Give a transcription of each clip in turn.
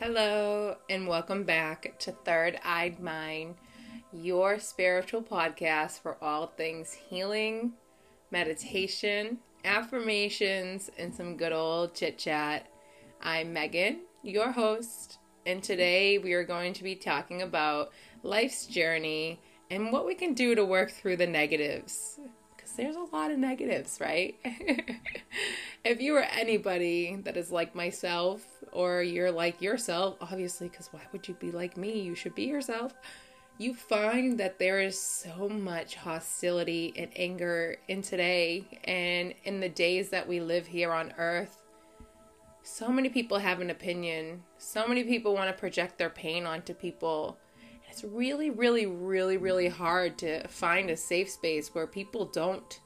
Hello, and welcome back to Third Eyed Mind, your spiritual podcast for all things healing, meditation, affirmations, and some good old chit chat. I'm Megan, your host, and today we are going to be talking about life's journey and what we can do to work through the negatives. Because there's a lot of negatives, right? if you are anybody that is like myself, or you're like yourself, obviously, because why would you be like me? You should be yourself. You find that there is so much hostility and anger in today and in the days that we live here on earth. So many people have an opinion. So many people want to project their pain onto people. It's really, really, really, really hard to find a safe space where people don't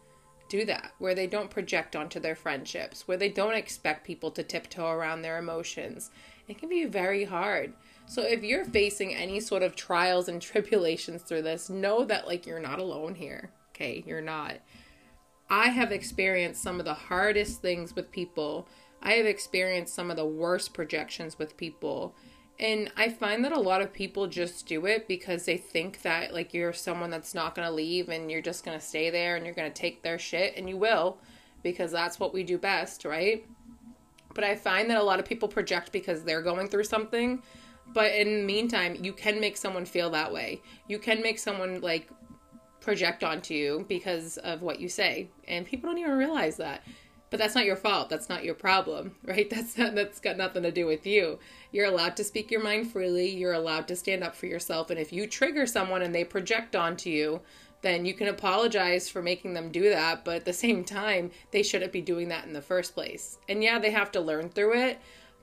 do that, where they don't project onto their friendships, where they don't expect people to tiptoe around their emotions. It can be very hard. So if you're facing any sort of trials and tribulations through this, know that like you're not alone here. Okay, you're not. I have experienced some of the hardest things with people. I have experienced some of the worst projections with people. And I find that a lot of people just do it because they think that like you're someone that's not going to leave and you're just going to stay there and you're going to take their shit and you will because that's what we do best, right? But I find that a lot of people project because they're going through something. But in the meantime, you can make someone feel that way. You can make someone like project onto you because of what you say. And people don't even realize that. But that's not your fault. That's not your problem, right? That's not, that's got nothing to do with you. You're allowed to speak your mind freely. You're allowed to stand up for yourself. And if you trigger someone and they project onto you, then you can apologize for making them do that. But at the same time, they shouldn't be doing that in the first place. And yeah, they have to learn through it.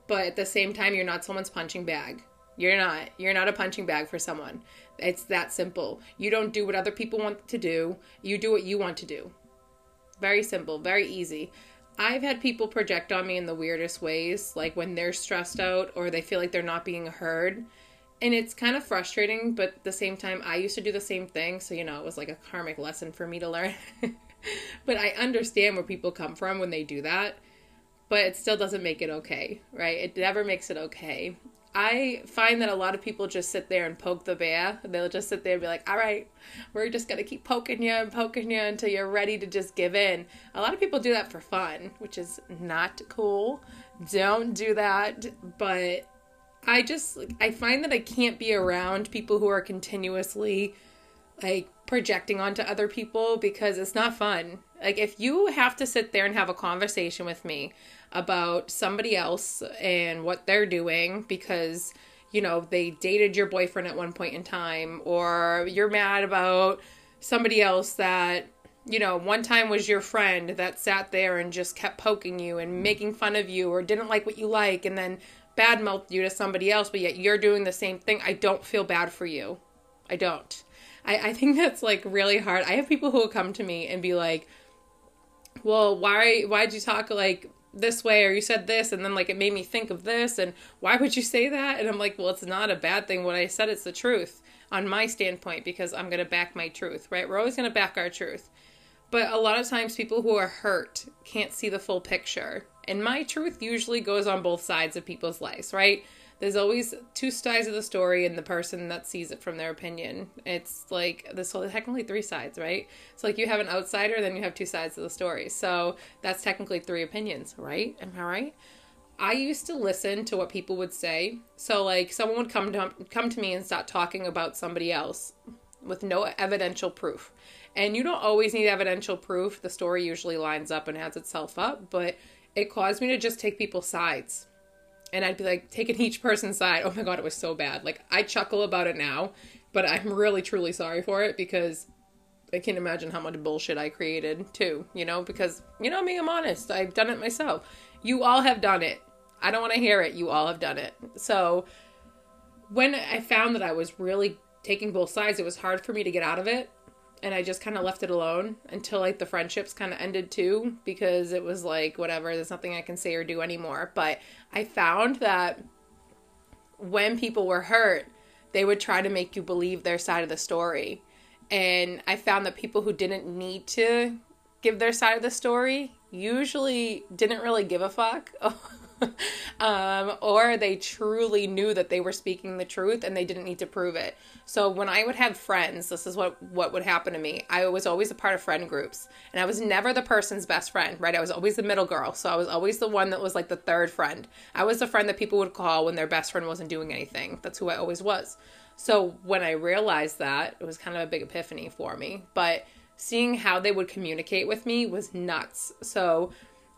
But at the same time, you're not someone's punching bag. You're not. You're not a punching bag for someone. It's that simple. You don't do what other people want to do. You do what you want to do. Very simple, very easy. I've had people project on me in the weirdest ways, like when they're stressed out or they feel like they're not being heard. And it's kind of frustrating, but at the same time, I used to do the same thing. So, you know, it was like a karmic lesson for me to learn. but I understand where people come from when they do that. But it still doesn't make it okay, right? It never makes it okay. I find that a lot of people just sit there and poke the bear. They'll just sit there and be like, all right, we're just going to keep poking you and poking you until you're ready to just give in. A lot of people do that for fun, which is not cool. Don't do that. But I just, I find that I can't be around people who are continuously like projecting onto other people because it's not fun. Like, if you have to sit there and have a conversation with me about somebody else and what they're doing because you know they dated your boyfriend at one point in time or you're mad about somebody else that you know one time was your friend that sat there and just kept poking you and making fun of you or didn't like what you like and then badmouthed you to somebody else but yet you're doing the same thing. I don't feel bad for you. I don't. I, I think that's like really hard. I have people who will come to me and be like well why why'd you talk like this way or you said this and then like it made me think of this and why would you say that? And i'm like well it's not a bad thing. What i said it's the truth on my standpoint because i'm going to back my truth right? We're always going to back our truth. But a lot of times people who are hurt can't see the full picture. And my truth usually goes on both sides of people's lives right there's always two sides of the story and the person that sees it from their opinion. It's like this whole technically three sides, right? So like you have an outsider, then you have two sides of the story. So that's technically three opinions, right? Am I right? I used to listen to what people would say. So like someone would come to come to me and start talking about somebody else with no evidential proof. And you don't always need evidential proof. The story usually lines up and adds itself up, but it caused me to just take people's sides and I'd be like taking each person's side. Oh my god, it was so bad. Like I chuckle about it now, but I'm really truly sorry for it because I can't imagine how much bullshit I created too, you know, because you know me, I'm honest. I've done it myself. You all have done it. I don't want to hear it. You all have done it. So when I found that I was really taking both sides, it was hard for me to get out of it and I just kind of left it alone until like the friendships kind of ended too because it was like whatever there's nothing I can say or do anymore. But I found that when people were hurt they would try to make you believe their side of the story. And I found that people who didn't need to give their side of the story usually didn't really give a fuck um, or they truly knew that they were speaking the truth and they didn't need to prove it. So when I would have friends, this is what what would happen to me. I was always a part of friend groups, and I was never the person's best friend, right? I was always the middle girl, so I was always the one that was like the third friend. I was the friend that people would call when their best friend wasn't doing anything. That's who I always was. So when I realized that, it was kind of a big epiphany for me. But seeing how they would communicate with me was nuts. So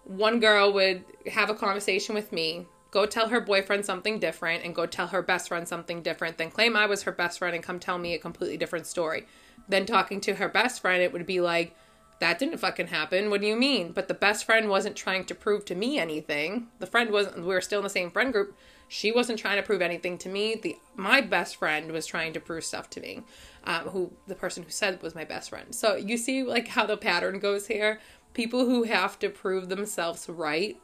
one girl would have a conversation with me, go tell her boyfriend something different, and go tell her best friend something different, then claim I was her best friend and come tell me a completely different story. Then talking to her best friend, it would be like, that didn't fucking happen. What do you mean? But the best friend wasn't trying to prove to me anything. The friend wasn't, we were still in the same friend group. She wasn't trying to prove anything to me. The my best friend was trying to prove stuff to me. Um, who the person who said was my best friend. So you see like how the pattern goes here. People who have to prove themselves right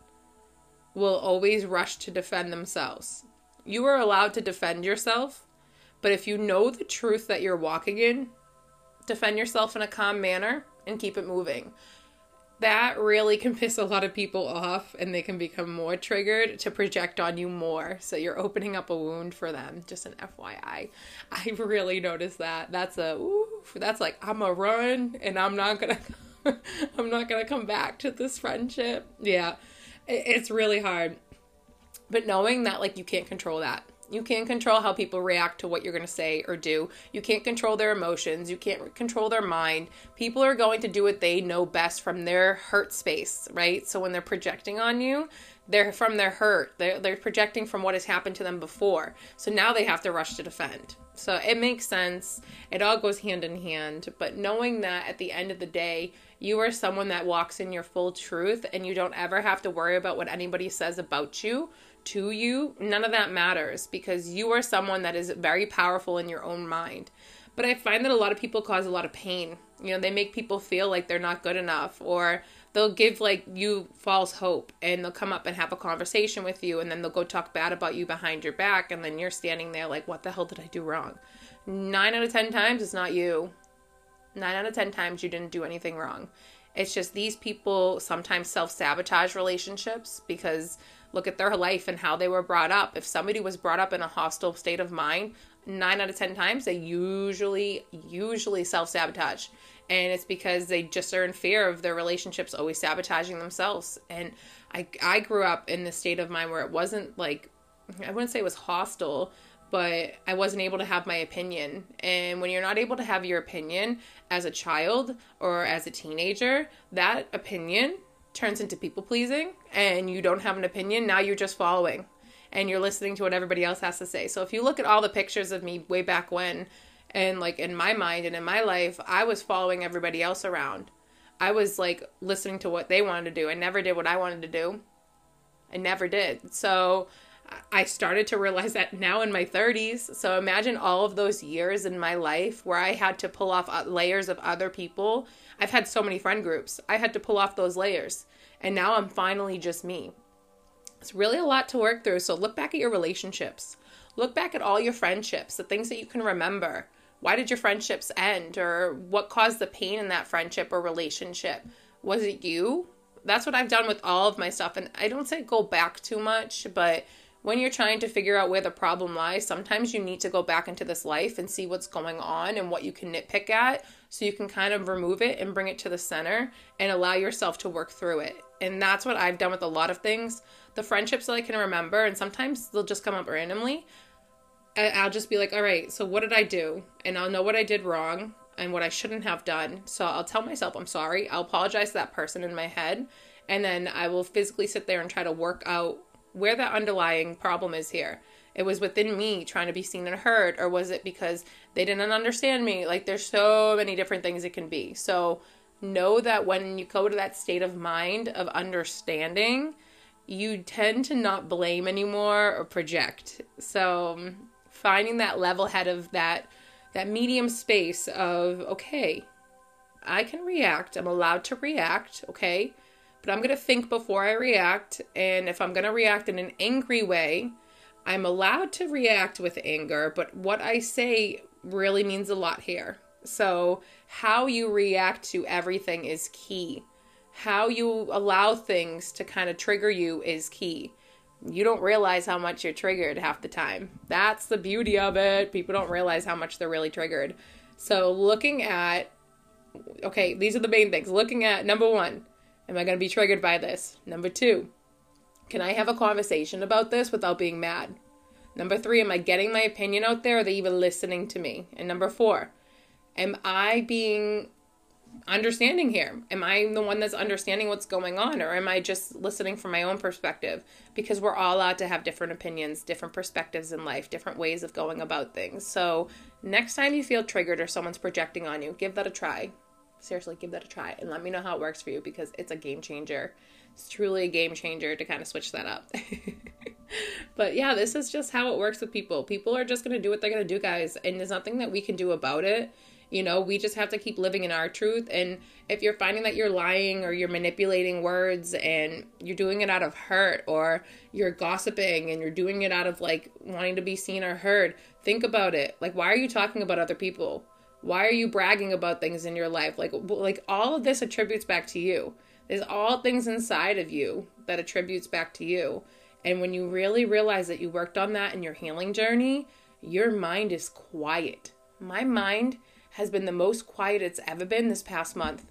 will always rush to defend themselves. You are allowed to defend yourself, but if you know the truth that you're walking in, defend yourself in a calm manner and keep it moving that really can piss a lot of people off and they can become more triggered to project on you more. So you're opening up a wound for them. Just an FYI. I really noticed that. That's a oof, that's like I'm a run and I'm not going to I'm not going to come back to this friendship. Yeah. It's really hard. But knowing that like you can't control that you can't control how people react to what you're going to say or do. You can't control their emotions. You can't control their mind. People are going to do what they know best from their hurt space, right? So when they're projecting on you, they're from their hurt. They're, they're projecting from what has happened to them before. So now they have to rush to defend. So it makes sense. It all goes hand in hand. But knowing that at the end of the day, you are someone that walks in your full truth and you don't ever have to worry about what anybody says about you to you, none of that matters because you are someone that is very powerful in your own mind. But I find that a lot of people cause a lot of pain. You know, they make people feel like they're not good enough or they'll give like you false hope and they'll come up and have a conversation with you and then they'll go talk bad about you behind your back and then you're standing there like what the hell did I do wrong? 9 out of 10 times it's not you. 9 out of 10 times you didn't do anything wrong. It's just these people sometimes self-sabotage relationships because look at their life and how they were brought up. If somebody was brought up in a hostile state of mind, nine out of ten times they usually usually self sabotage, and it's because they just are in fear of their relationships always sabotaging themselves. And I I grew up in the state of mind where it wasn't like I wouldn't say it was hostile, but I wasn't able to have my opinion. And when you're not able to have your opinion as a child or as a teenager, that opinion turns into people pleasing and you don't have an opinion. Now you're just following and you're listening to what everybody else has to say. So if you look at all the pictures of me way back when, and like in my mind and in my life, I was following everybody else around. I was like listening to what they wanted to do. I never did what I wanted to do. I never did. So I started to realize that now in my 30s. So imagine all of those years in my life where I had to pull off uh, layers of other people I've had so many friend groups. I had to pull off those layers. And now I'm finally just me. It's really a lot to work through. So look back at your relationships. Look back at all your friendships, the things that you can remember. Why did your friendships end? Or what caused the pain in that friendship or relationship? Was it you? That's what I've done with all of my stuff. And I don't say go back too much, but when you're trying to figure out where the problem lies, sometimes you need to go back into this life and see what's going on and what you can nitpick at so you can kind of remove it and bring it to the center and allow yourself to work through it. And that's what I've done with a lot of things. The friendships that I can remember, and sometimes they'll just come up randomly. I'll just be like, all right, so what did I do? And I'll know what I did wrong and what I shouldn't have done. So I'll tell myself I'm sorry. I'll apologize to that person in my head. And then I will physically sit there and try to work out where that underlying problem is here. It was within me trying to be seen and heard, or was it because they didn't understand me? Like, there's so many different things it can be. So, know that when you go to that state of mind of understanding, you tend to not blame anymore or project. So, finding that level head of that that medium space of okay, I can react. I'm allowed to react, okay? but I'm going to think before I react. And if I'm going to react in an angry way, I'm allowed to react with anger, but what I say really means a lot here. So, how you react to everything is key. How you allow things to kind of trigger you is key. You don't realize how much you're triggered half the time. That's the beauty of it. People don't realize how much they're really triggered. So, looking at, okay, these are the main things. Looking at number one, am I going to be triggered by this? Number two, can I have a conversation about this without being mad? Number three, am I getting my opinion out there? Are they even listening to me? And number four, am I being understanding here? Am I the one that's understanding what's going on, or am I just listening from my own perspective? Because we're all allowed to have different opinions, different perspectives in life, different ways of going about things. So, next time you feel triggered or someone's projecting on you, give that a try. Seriously, give that a try and let me know how it works for you because it's a game changer. It's truly a game changer to kind of switch that up. but yeah, this is just how it works with people. People are just going to do what they're going to do, guys, and there's nothing that we can do about it you know, we just have to keep living in our truth. And if you're finding that you're lying or you're manipulating words and you're doing it out of hurt or you're gossiping and you're doing it out of like wanting to be seen or heard, think about it. Like, why are you talking about other people? Why are you bragging about things in your life? Like, like all of this attributes back to you. There's all things inside of you that attributes back to you. And when you really realize that you worked on that in your healing journey, your mind is quiet. My mind has been the most quiet it's ever been this past month.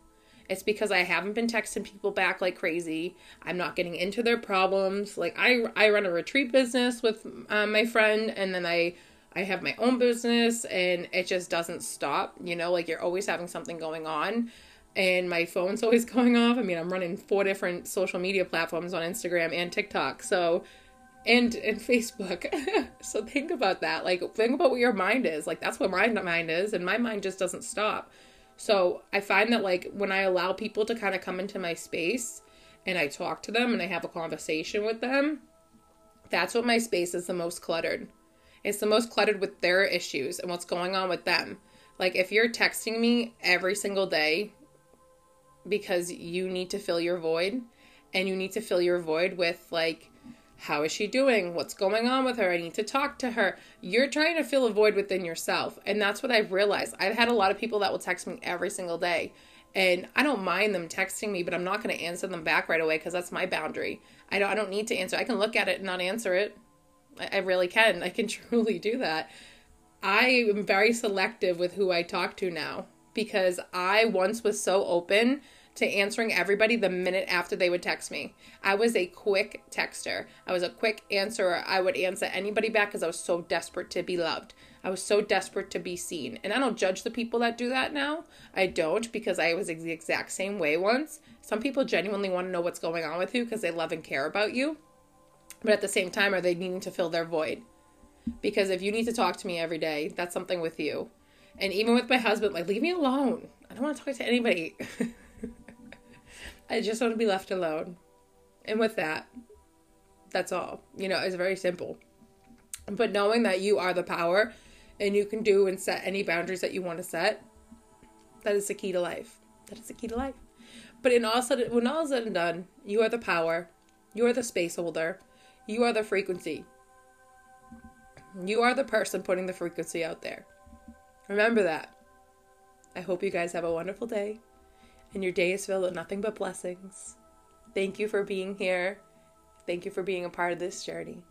It's because I haven't been texting people back like crazy. I'm not getting into their problems. Like I I run a retreat business with uh, my friend and then I I have my own business and it just doesn't stop, you know, like you're always having something going on and my phone's always going off. I mean, I'm running four different social media platforms on Instagram and TikTok. So and and Facebook. so think about that. Like think about what your mind is. Like that's what my mind is and my mind just doesn't stop. So I find that like when I allow people to kind of come into my space and I talk to them and I have a conversation with them, that's what my space is the most cluttered. It's the most cluttered with their issues and what's going on with them. Like if you're texting me every single day because you need to fill your void and you need to fill your void with like how is she doing? What's going on with her? I need to talk to her. You're trying to fill a void within yourself. And that's what I've realized. I've had a lot of people that will text me every single day. And I don't mind them texting me, but I'm not going to answer them back right away because that's my boundary. I don't, I don't need to answer. I can look at it and not answer it. I, I really can. I can truly do that. I am very selective with who I talk to now because I once was so open to answering everybody the minute after they would text me. I was a quick texter. I was a quick answerer. I would answer anybody back because I was so desperate to be loved. I was so desperate to be seen. And I don't judge the people that do that now. I don't because I was the exact same way once. Some people genuinely want to know what's going on with you because they love and care about you. But at the same time, are they needing to fill their void? Because if you need to talk to me every day, that's something with you. And even with my husband, like, leave me alone. I don't want to talk to anybody. I just want to be left alone. And with that, that's all. You know, it's very simple. But knowing that you are the power and you can do and set any boundaries that you want to set, that is the key to life. That is the key to life. But in all said, when all is said and done, you are the power. You are the space holder. You are the frequency. You are the person putting the frequency out there. Remember that. I hope you guys have a wonderful day and your day is filled with nothing but blessings. Thank you for being here. Thank you for being a part of this journey.